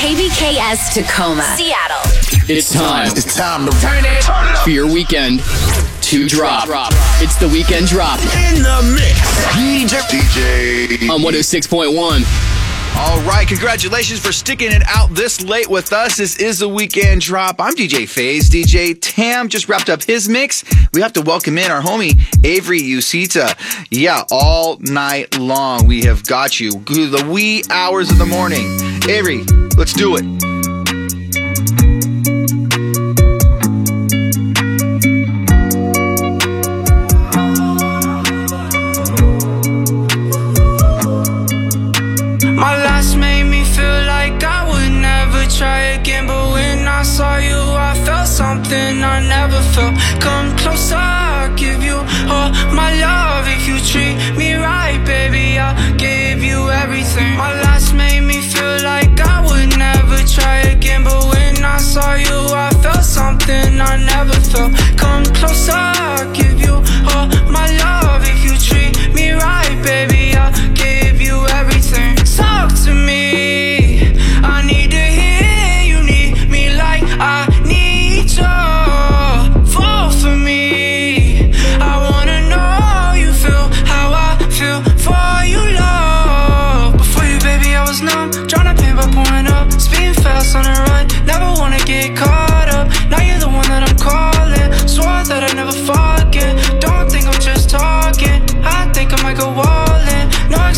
KBKS Tacoma, Seattle. It's time It's time to turn it, turn it up for your weekend to drop. It's the weekend drop in the mix. DJ, DJ. on 106.1. All right, congratulations for sticking it out this late with us. This is the weekend drop. I'm DJ Faze. DJ Tam just wrapped up his mix. We have to welcome in our homie Avery Usita. Yeah, all night long we have got you. Through the wee hours of the morning. Avery, let's do it. Something I never felt. Come closer,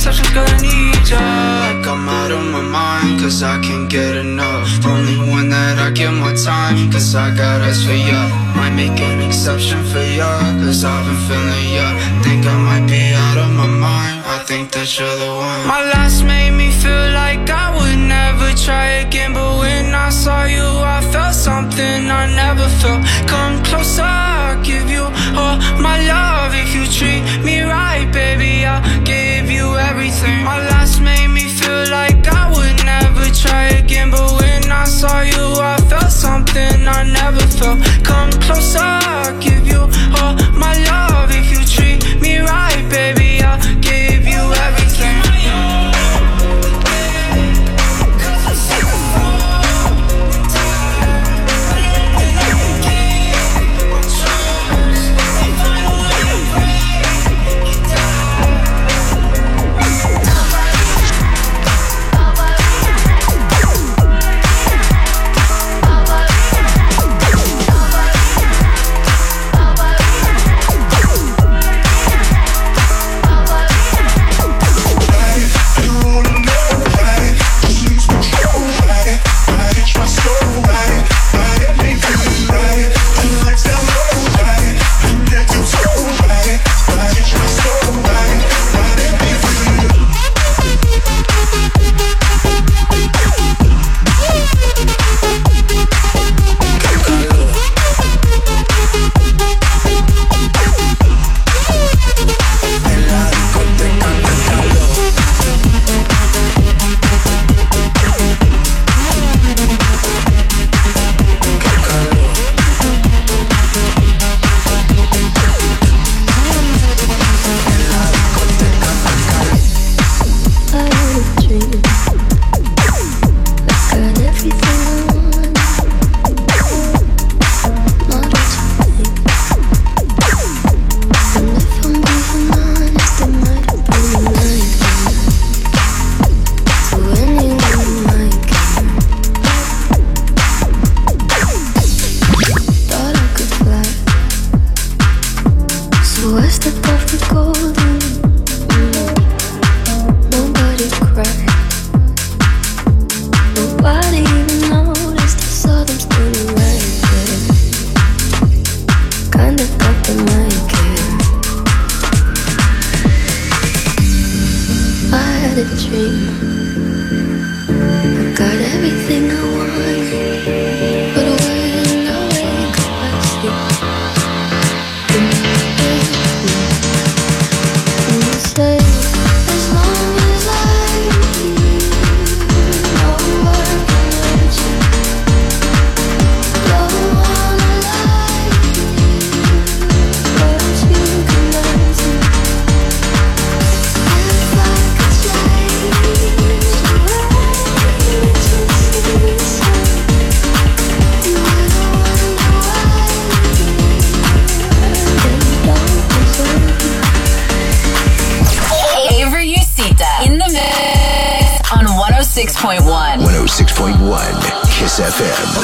Girl, I need ya. Like I'm out of my mind, cause I can't get enough. Only one that I give my time, cause I got eyes for ya. Might make an exception for ya, cause I've been feeling ya. Think I might be out of my mind. I think that you're the one. My last made me feel like I would never try again. But when I saw you, I felt something I never felt. I never felt. Come closer, Kiss FM.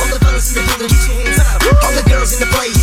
All the fellas in the building, get your hands up. All the girls in the place.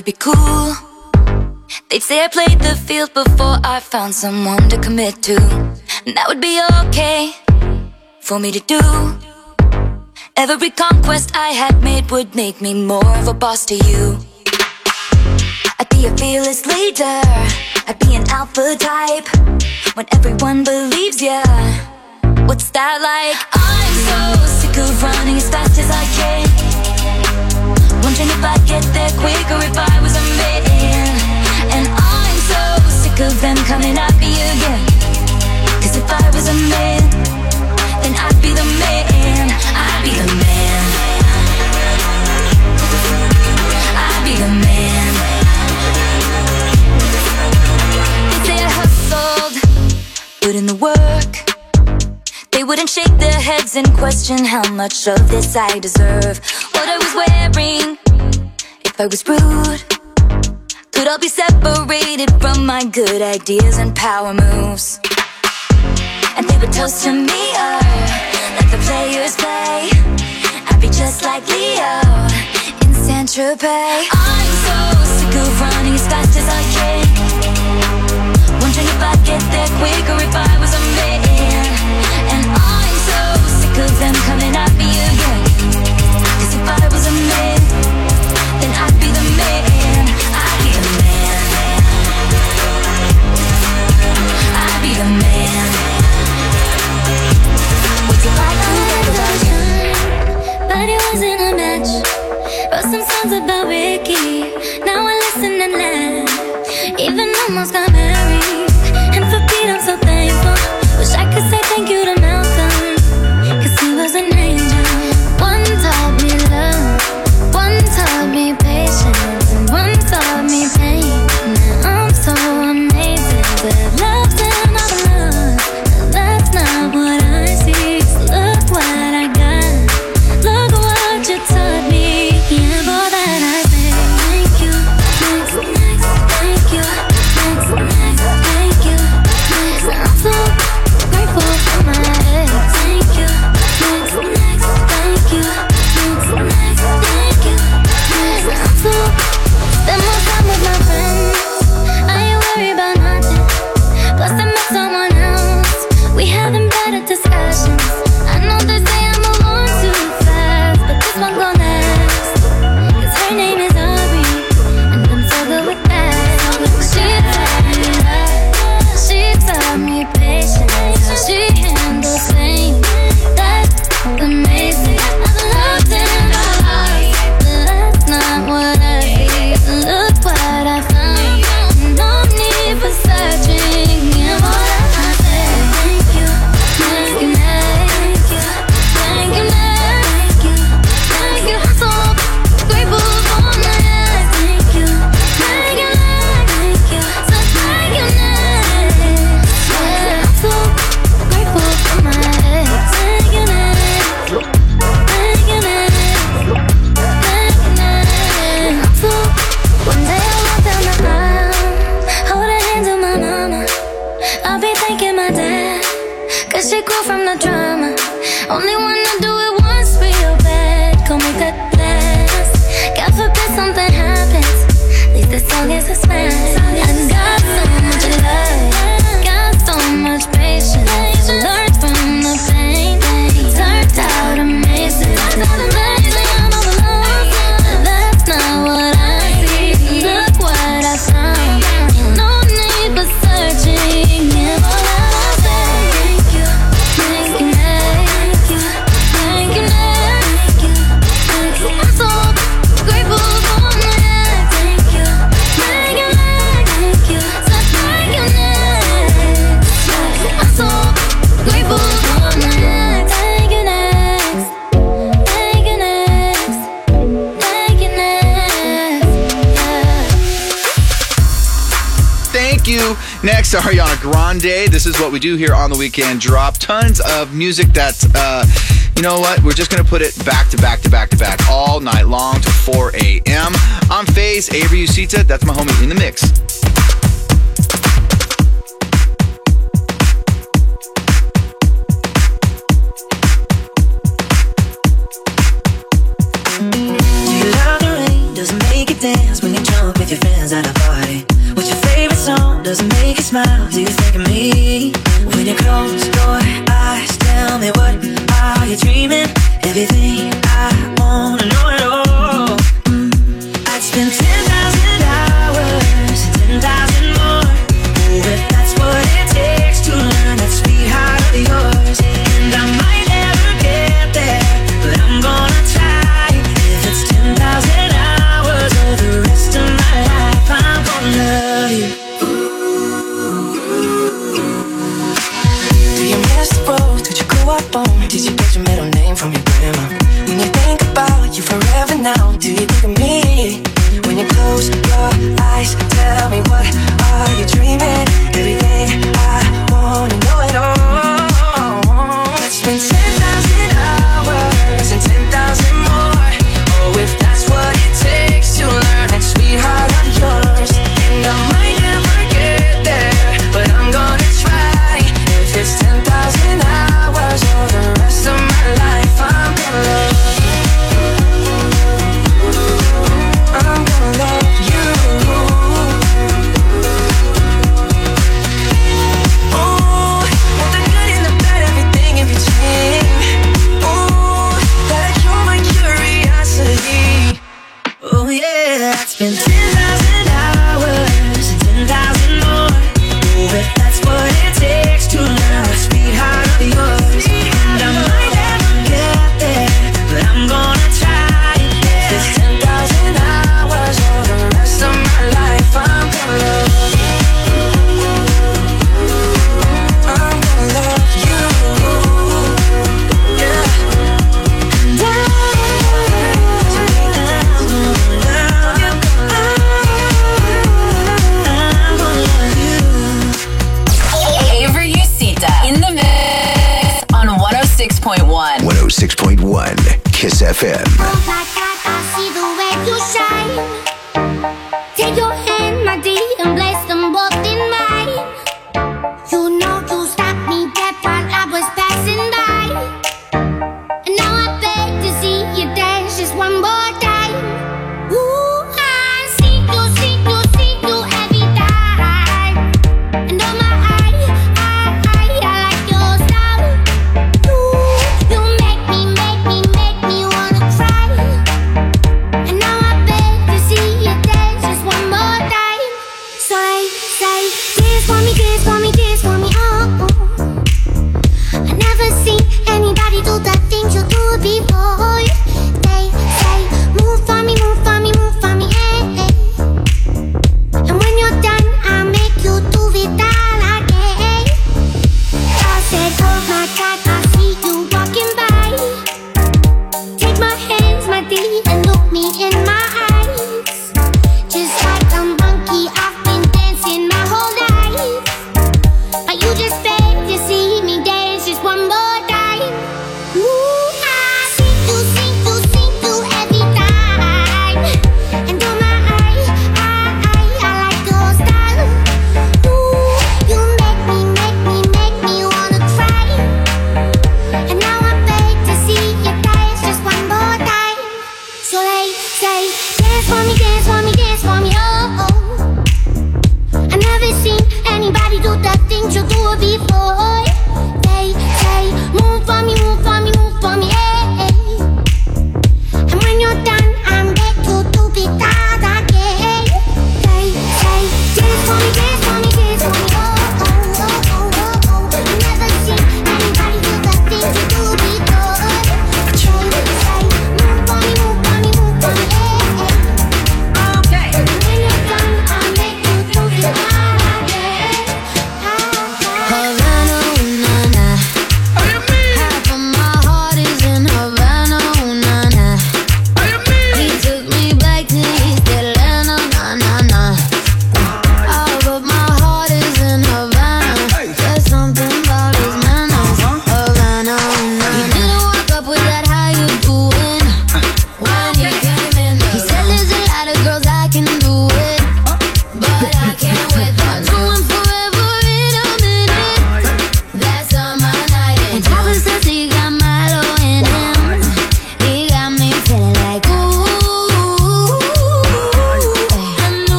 would be cool. They'd say I played the field before I found someone to commit to. And that would be okay for me to do. Every conquest I had made would make me more of a boss to you. I'd be a fearless leader, I'd be an alpha type. When everyone believes ya, what's that like? I'm so sick of running as fast as I can. Wondering if I'd get there quicker if I was a man. And I'm so sick of them coming at me again Cause if I was a man Then I'd be the man. I'd be the man. I'd be the man. They say I hustled Put in the work? They wouldn't shake their heads and question how much of this I deserve. What a was wearing. If I was rude, could I be separated from my good ideas and power moves? And they would toast to me, or let the players play. I'd be just like Leo in Saint-Tropez. I'm so sick of running as fast as I can. Wondering if I'd get there quick or if I was a man. And I'm so sick of them coming out. Next, Ariana Grande. This is what we do here on the weekend drop. Tons of music that's, uh, you know what? We're just going to put it back to back to back to back all night long to 4 a.m. I'm FaZe, Avery Usita. That's my homie in the mix. Dance when you jump with your friends at a bar? Does it make you smile? Do you think of me? When you close your eyes, tell me what are you dreaming? Everything I wanna know.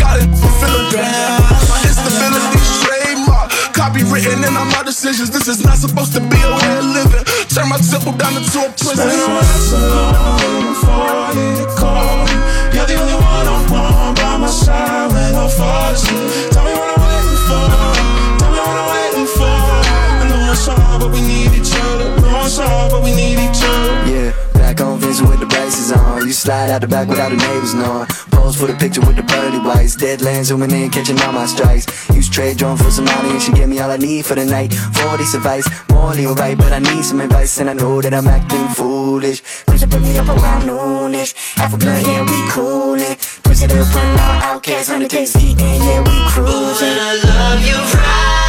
Got it from Philadelphia. My instability trademark. Copywritten in all my decisions. This is not supposed to be a way of living. Turn my temple down into a prison. so long waiting for you to call me. You're the only one I want by my side when I fall asleep. Tell me what I'm waiting for. Tell me what I'm waiting for. I know it's hard, but we need each other. Know it's hard, but we need each other. Yeah, back on Vincent with the braces on. You slide out the back without the neighbors knowing. Pose for the picture with the pearly whites. Deadlands zooming in, catching all my strikes. Use trade drone for some money and she gave me all I need for the night. 40 advice, morally alright, but I need some advice and I know that I'm acting foolish. It, pick me up around noonish. Half a yeah, we coolin'. Push it up, run out, outcast, on the taste, eating, yeah, we cruising. I love you right,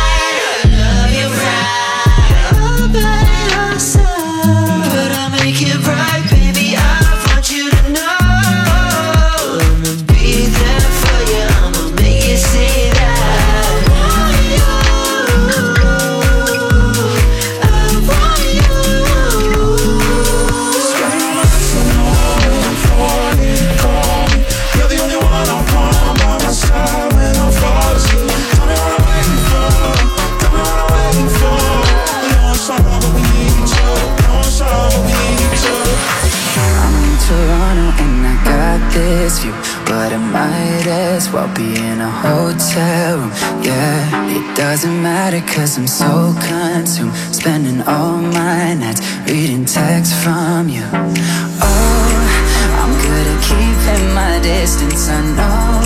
as be in a hotel room. Yeah, it doesn't matter cause I'm so consumed Spending all my nights reading texts from you. Oh, I'm good at keeping my distance. I know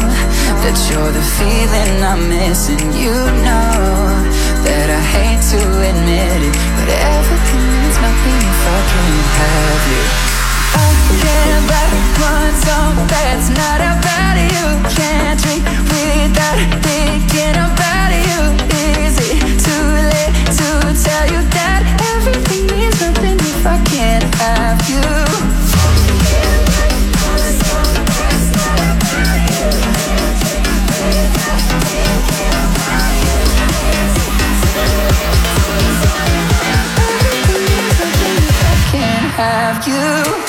that you're the feeling I'm missing. You know that I hate to admit it But everything means nothing if I can't have you I can't write one song that's not about you. Can't drink without thinking about you. Is it too late to tell you that everything means nothing if I can't have you? Can't have you.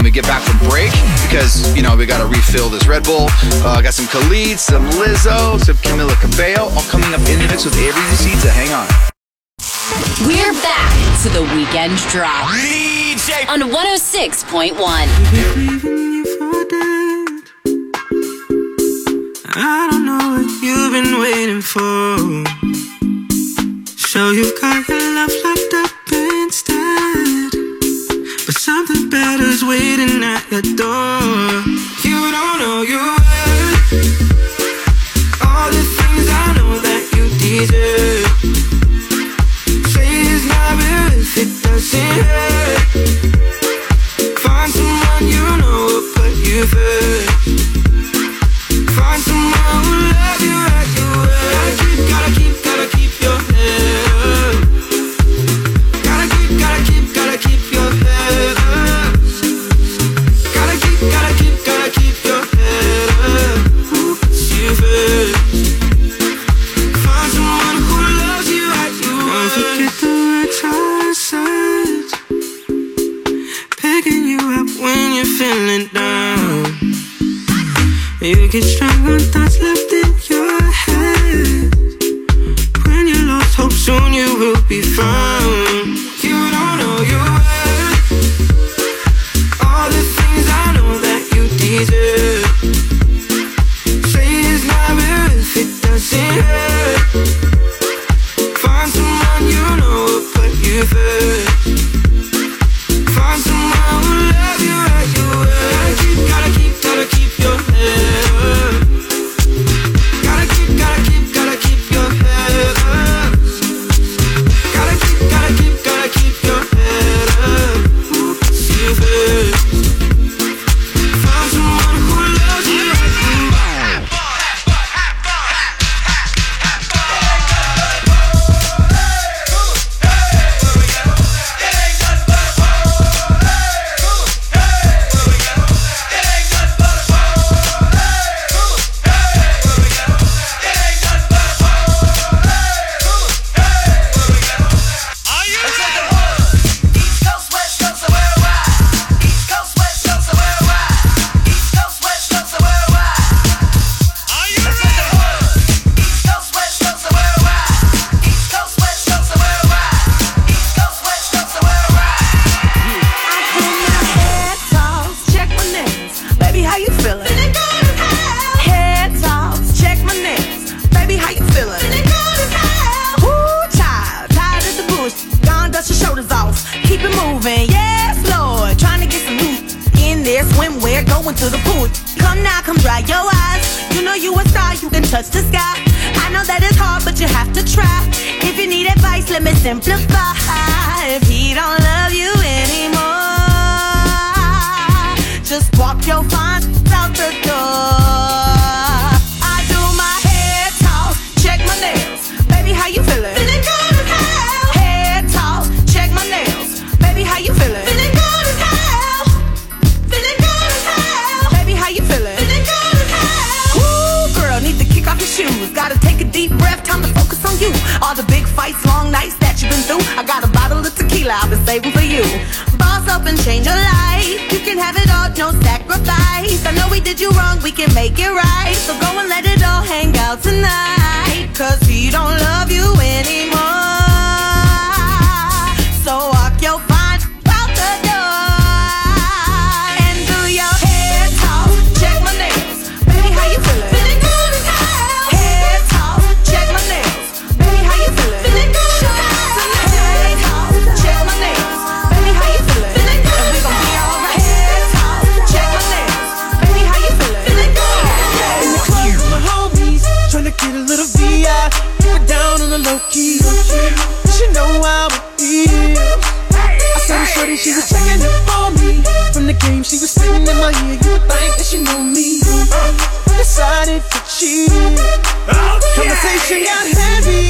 when we get back from break because, you know, we got to refill this Red Bull. Uh, got some Khalid, some Lizzo, some Camila Cabello, all coming up in the mix with Avery Usita. Hang on. We're back to the weekend drop DJ. on 106.1. I don't know what you've been waiting for. You've got your love like waiting at the door. You don't know your worth all the things I know that you deserve. Say it's not real if it doesn't hurt. Find someone you know will put you first. we can make it right. So go and let it all hang out tonight. Cause he don't love you anymore. She Conversation got heavy.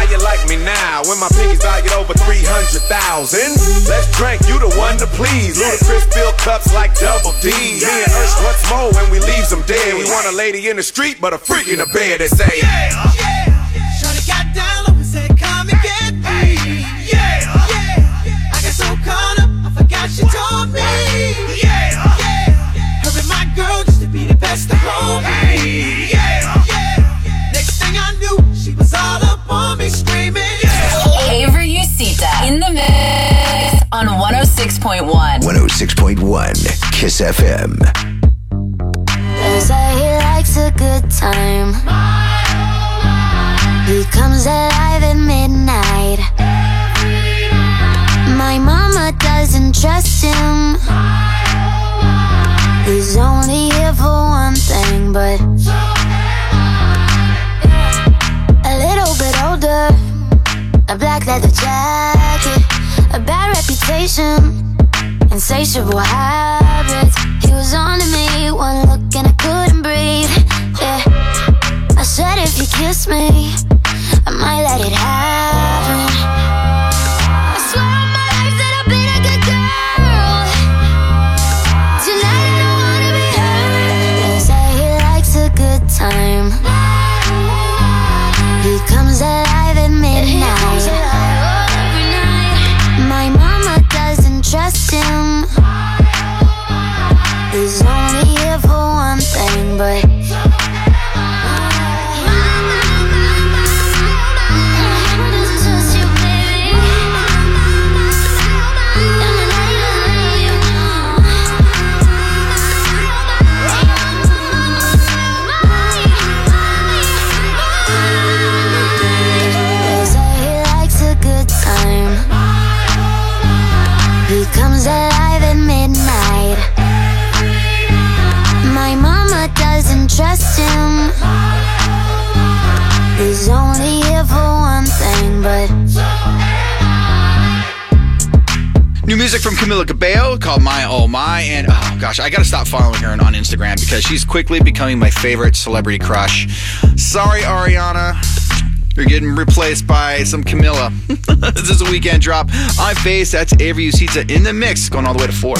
How you like me now when my pinkies valued over 300,000? Let's drink, you the one to please. Ludacris fill cups like double D. Me and Ursh once more when we leaves them dead. We want a lady in the street, but a freak in the bed they say, Yeah, yeah. Shorty got down low and said, Come and get me. Yeah, yeah. I got so caught up, I forgot she told me. Yeah, yeah. Her and my girl used to be the best of homies. 106.1. 106.1 Kiss FM. They say he likes a good time. He comes alive at midnight. My mama doesn't trust him. He's only here for one thing, but a little bit older. A black leather jacket, a insatiable habits. He was on to me, one look and I couldn't breathe. Yeah, I said if you kiss me, I might let it happen. Gosh, I gotta stop following her on Instagram because she's quickly becoming my favorite celebrity crush. Sorry, Ariana. You're getting replaced by some Camilla. this is a weekend drop. I'm Phase. That's Avery Usita in the mix, going all the way to four.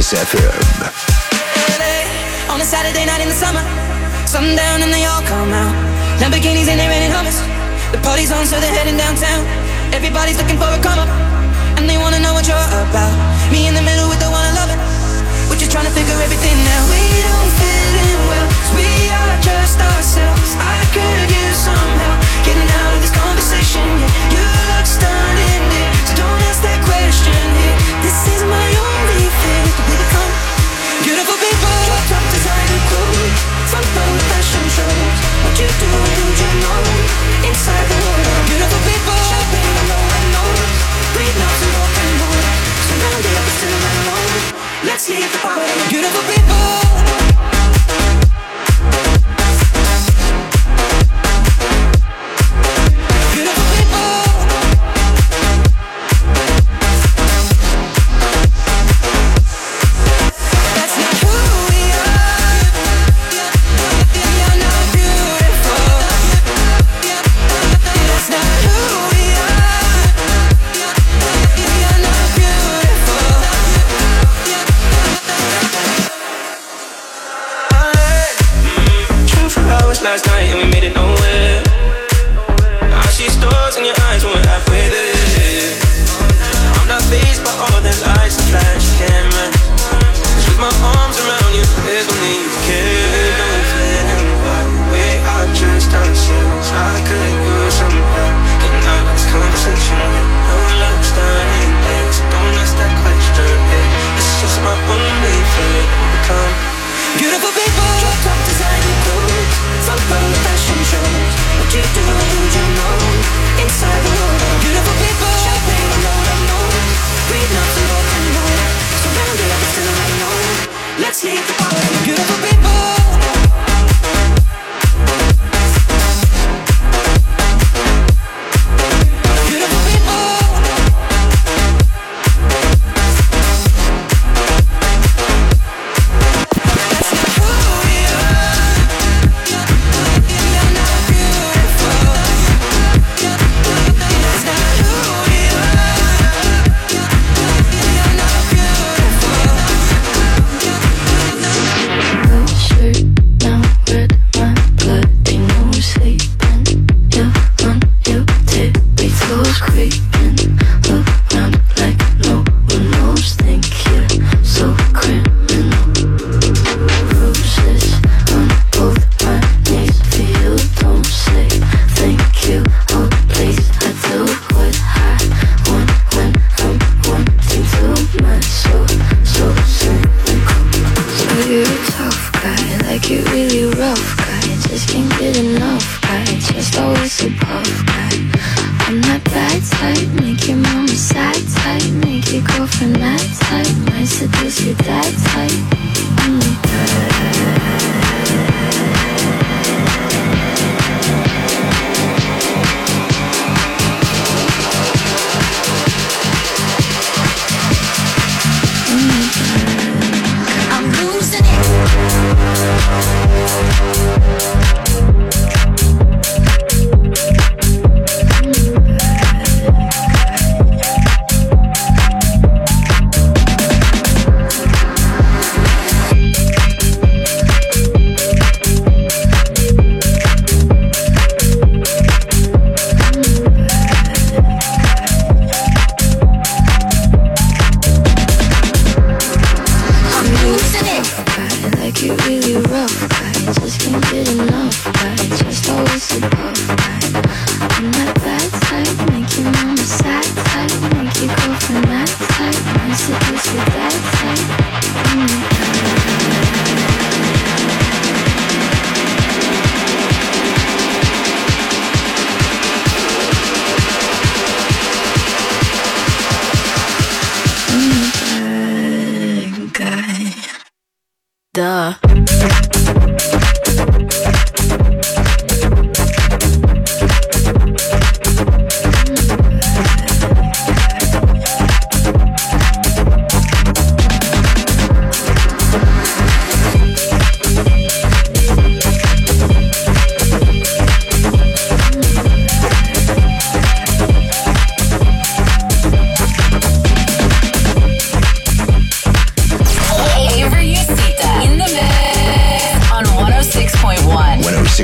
Kiss FM. LA, on a Saturday night in the summer, sundown and they all come out. Lamborghinis and they're in Hummers. The party's on, so they're heading downtown. Everybody's looking for a come up, and they wanna know what you're about. Me in the middle with the one I love it. We're just trying to figure everything out. We don't fit in well, cause we are just ourselves. I could use some help getting out of this conversation. Yeah. You look stunning, yeah. so don't ask that question. Yeah. This is my only thing. Beautiful people, top designer front row fashion shows. What you do, you know? Inside the world, beautiful people, and alone. Let's leave the party. Beautiful people.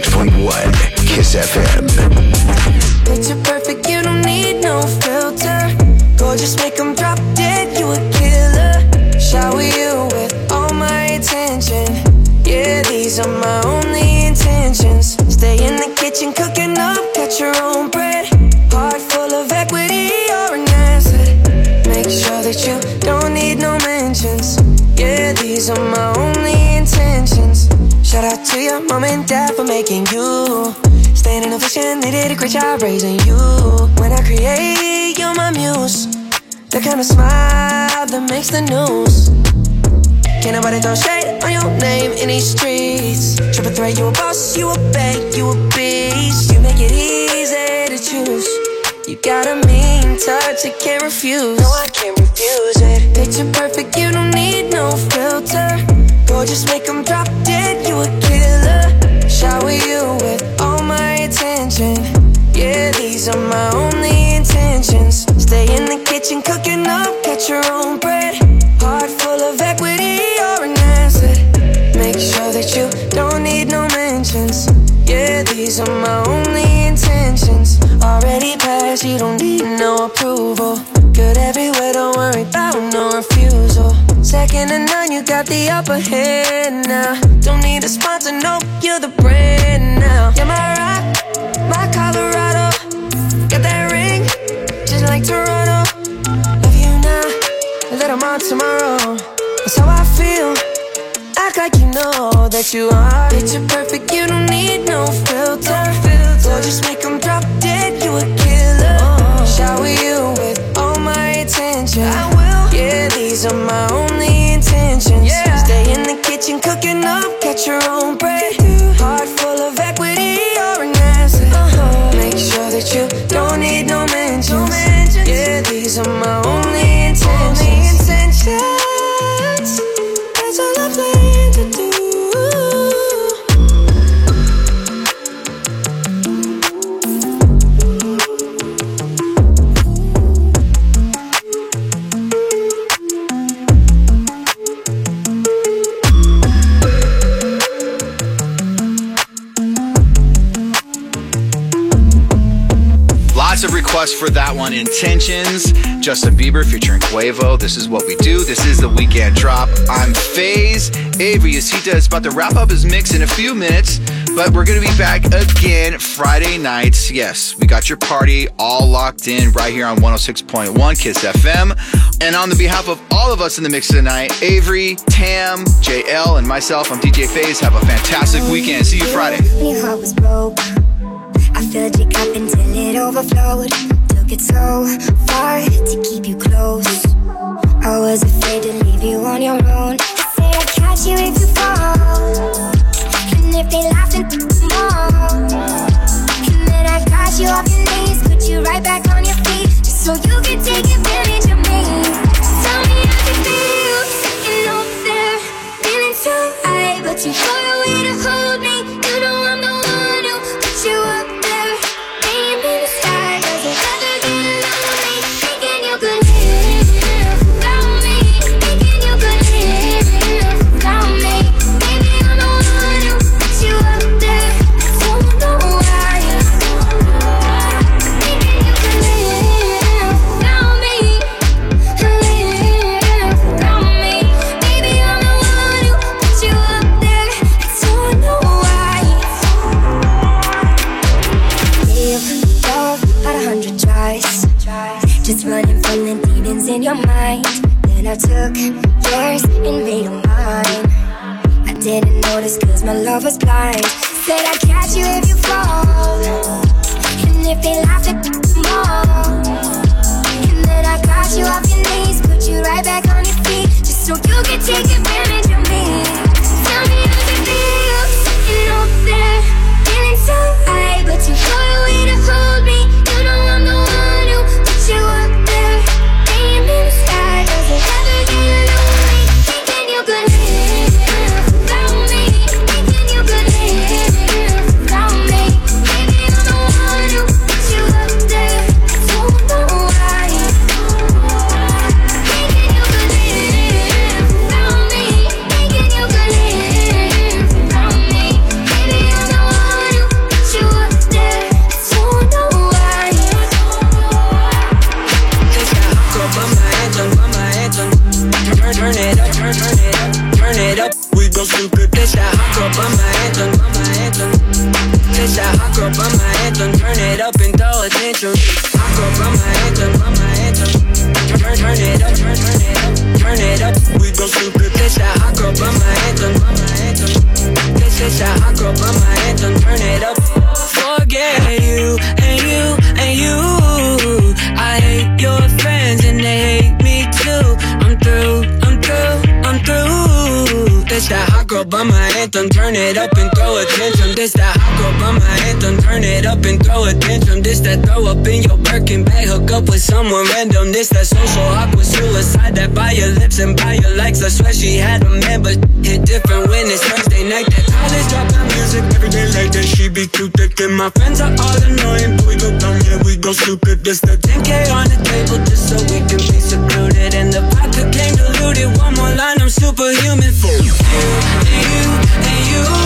96.1 Kiss FM. Picture perfect, you don't need no filter. Gorgeous, make making you. Staying in a vision, they did a great job raising you. When I create, you're my muse. The kind of smile that makes the news. Can't nobody throw shade on your name in these streets. Triple threat, you a boss, you a bank, you a beast. You make it easy to choose. You got a mean touch, I can't refuse. No, I can't refuse it. Picture perfect, you don't need no filter. Go just Gorgeous, make 'em drop dead, you a killer. Shower you with all my attention. Yeah, these are my only intentions. Stay in the kitchen, cooking up, cut your own bread. Heart full of equity, you're an asset. Make sure that you don't need no mentions. Yeah, these are my only intentions. Already passed, you don't need no approval. Good everywhere, don't worry about no refusal. Second to none, you got the upper hand now. Don't need a sponsor, no, you're the brand now. You're my rock, my Colorado. Got that ring, just like Toronto. Love you now, a little more tomorrow. That's how I feel. Act like you know that you are. Picture perfect, you don't need no filter. So just make 'em drop dead, you a killer. Shower you with all my attention. I will. Yeah, these are my only intentions. Stay in the kitchen, cooking up, catch your own bread. Heart full of equity, you're an asset. Make sure that you don't need no mentions. Yeah, these are my Requests for that one. Intentions. Justin Bieber featuring Quavo. This is what we do. This is the weekend drop. I'm Phase. Avery Usita is about to wrap up his mix in a few minutes, but we're going to be back again Friday nights. Yes, we got your party all locked in right here on 106.1 Kiss FM. And on the behalf of all of us in the mix tonight, Avery, Tam, JL, and myself, I'm DJ Phase. Have a fantastic weekend. See you Friday. I filled your cup until it overflowed. Took it so far to keep you close. I was afraid to leave you on your own. They say I'd catch you if you fall. And if they laugh and up and throw a tantrum. This that throw up in your Birkin bag. Hook up with someone random. This that social awkward suicide. That by your lips and by your likes. I swear she had a man, but hit different when it's Thursday night. That college drop out music every day like that. She be too thick and my friends are all annoying. But we go dumb, yeah, we go stupid. This that 10K on the table just so we can be secluded. And the vodka came diluted. One more line, I'm superhuman. For you, you, and you.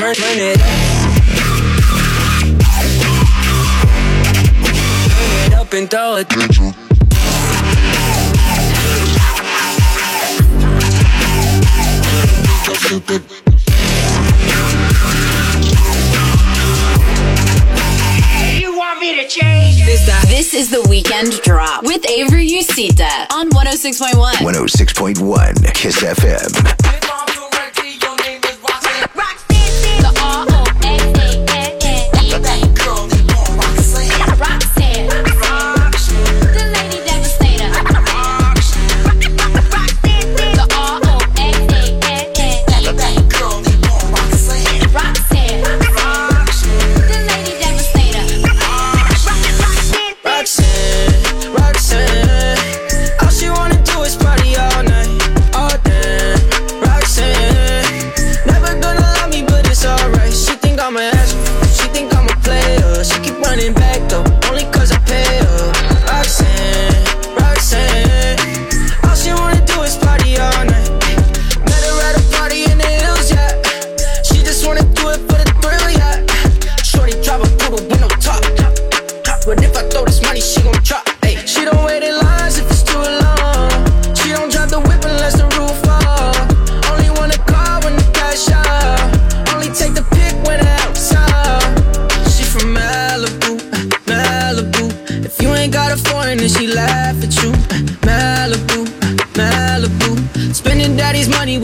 turn, turn it up. Turn it up and throw it. stupid. This, this is the weekend drop with Avery Usita on 106.1. 106.1 Kiss FM.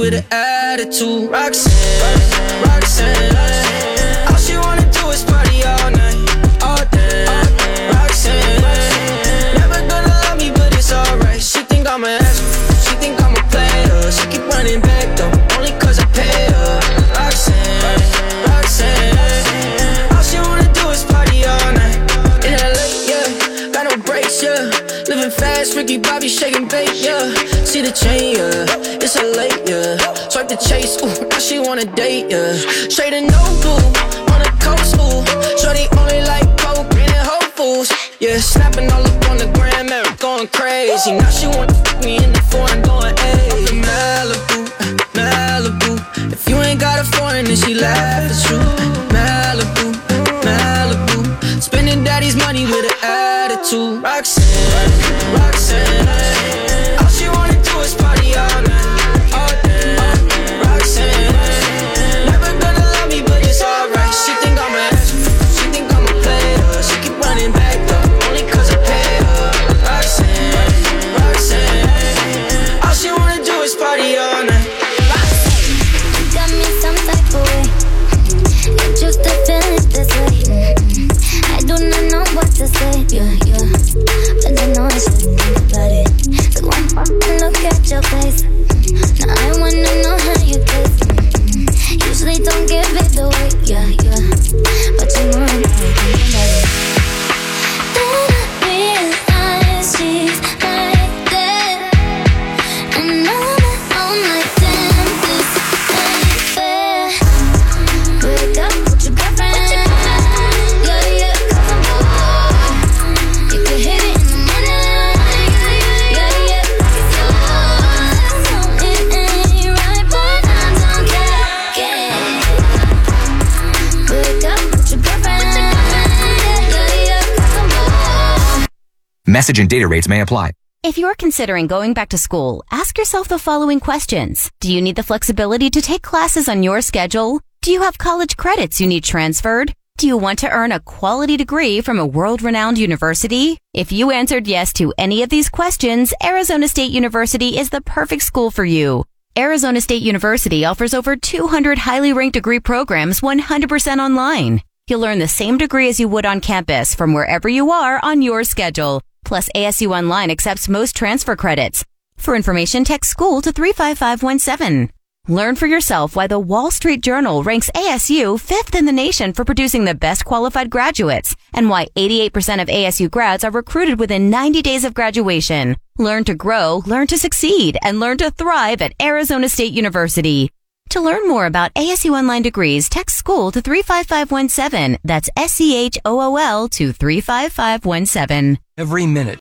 with an attitude. Roxanne, Roxanne. All she wanna do is party all night, all day. Roxanne, never gonna love me, but it's alright. She think I'm a ass, she think I'm a player. She keep running back though, only cause I pay her. Roxanne, Roxanne. All she wanna do is party all night. In LA, yeah, got no brakes, yeah. Living fast, Ricky Bobby shaking bait, yeah. See the chain, yeah. It's a late chase. Ooh, now she wanna date, yeah. Straight to no boo. Message and data rates may apply. If you're considering going back to school, ask yourself the following questions. Do you need the flexibility to take classes on your schedule? Do you have college credits you need transferred? Do you want to earn a quality degree from a world-renowned university? If you answered yes to any of these questions, Arizona State University is the perfect school for you. Arizona State University offers over 200 highly ranked degree programs 100% online. You'll learn the same degree as you would on campus from wherever you are on your schedule. Plus, ASU Online accepts most transfer credits. For information, text school to 35517. Learn for yourself why the Wall Street Journal ranks ASU fifth in the nation for producing the best qualified graduates and why 88% of ASU grads are recruited within 90 days of graduation. Learn to grow, learn to succeed, and learn to thrive at Arizona State University. To learn more about ASU online degrees, text school to 35517. That's S C H O O L to 35517. Every minute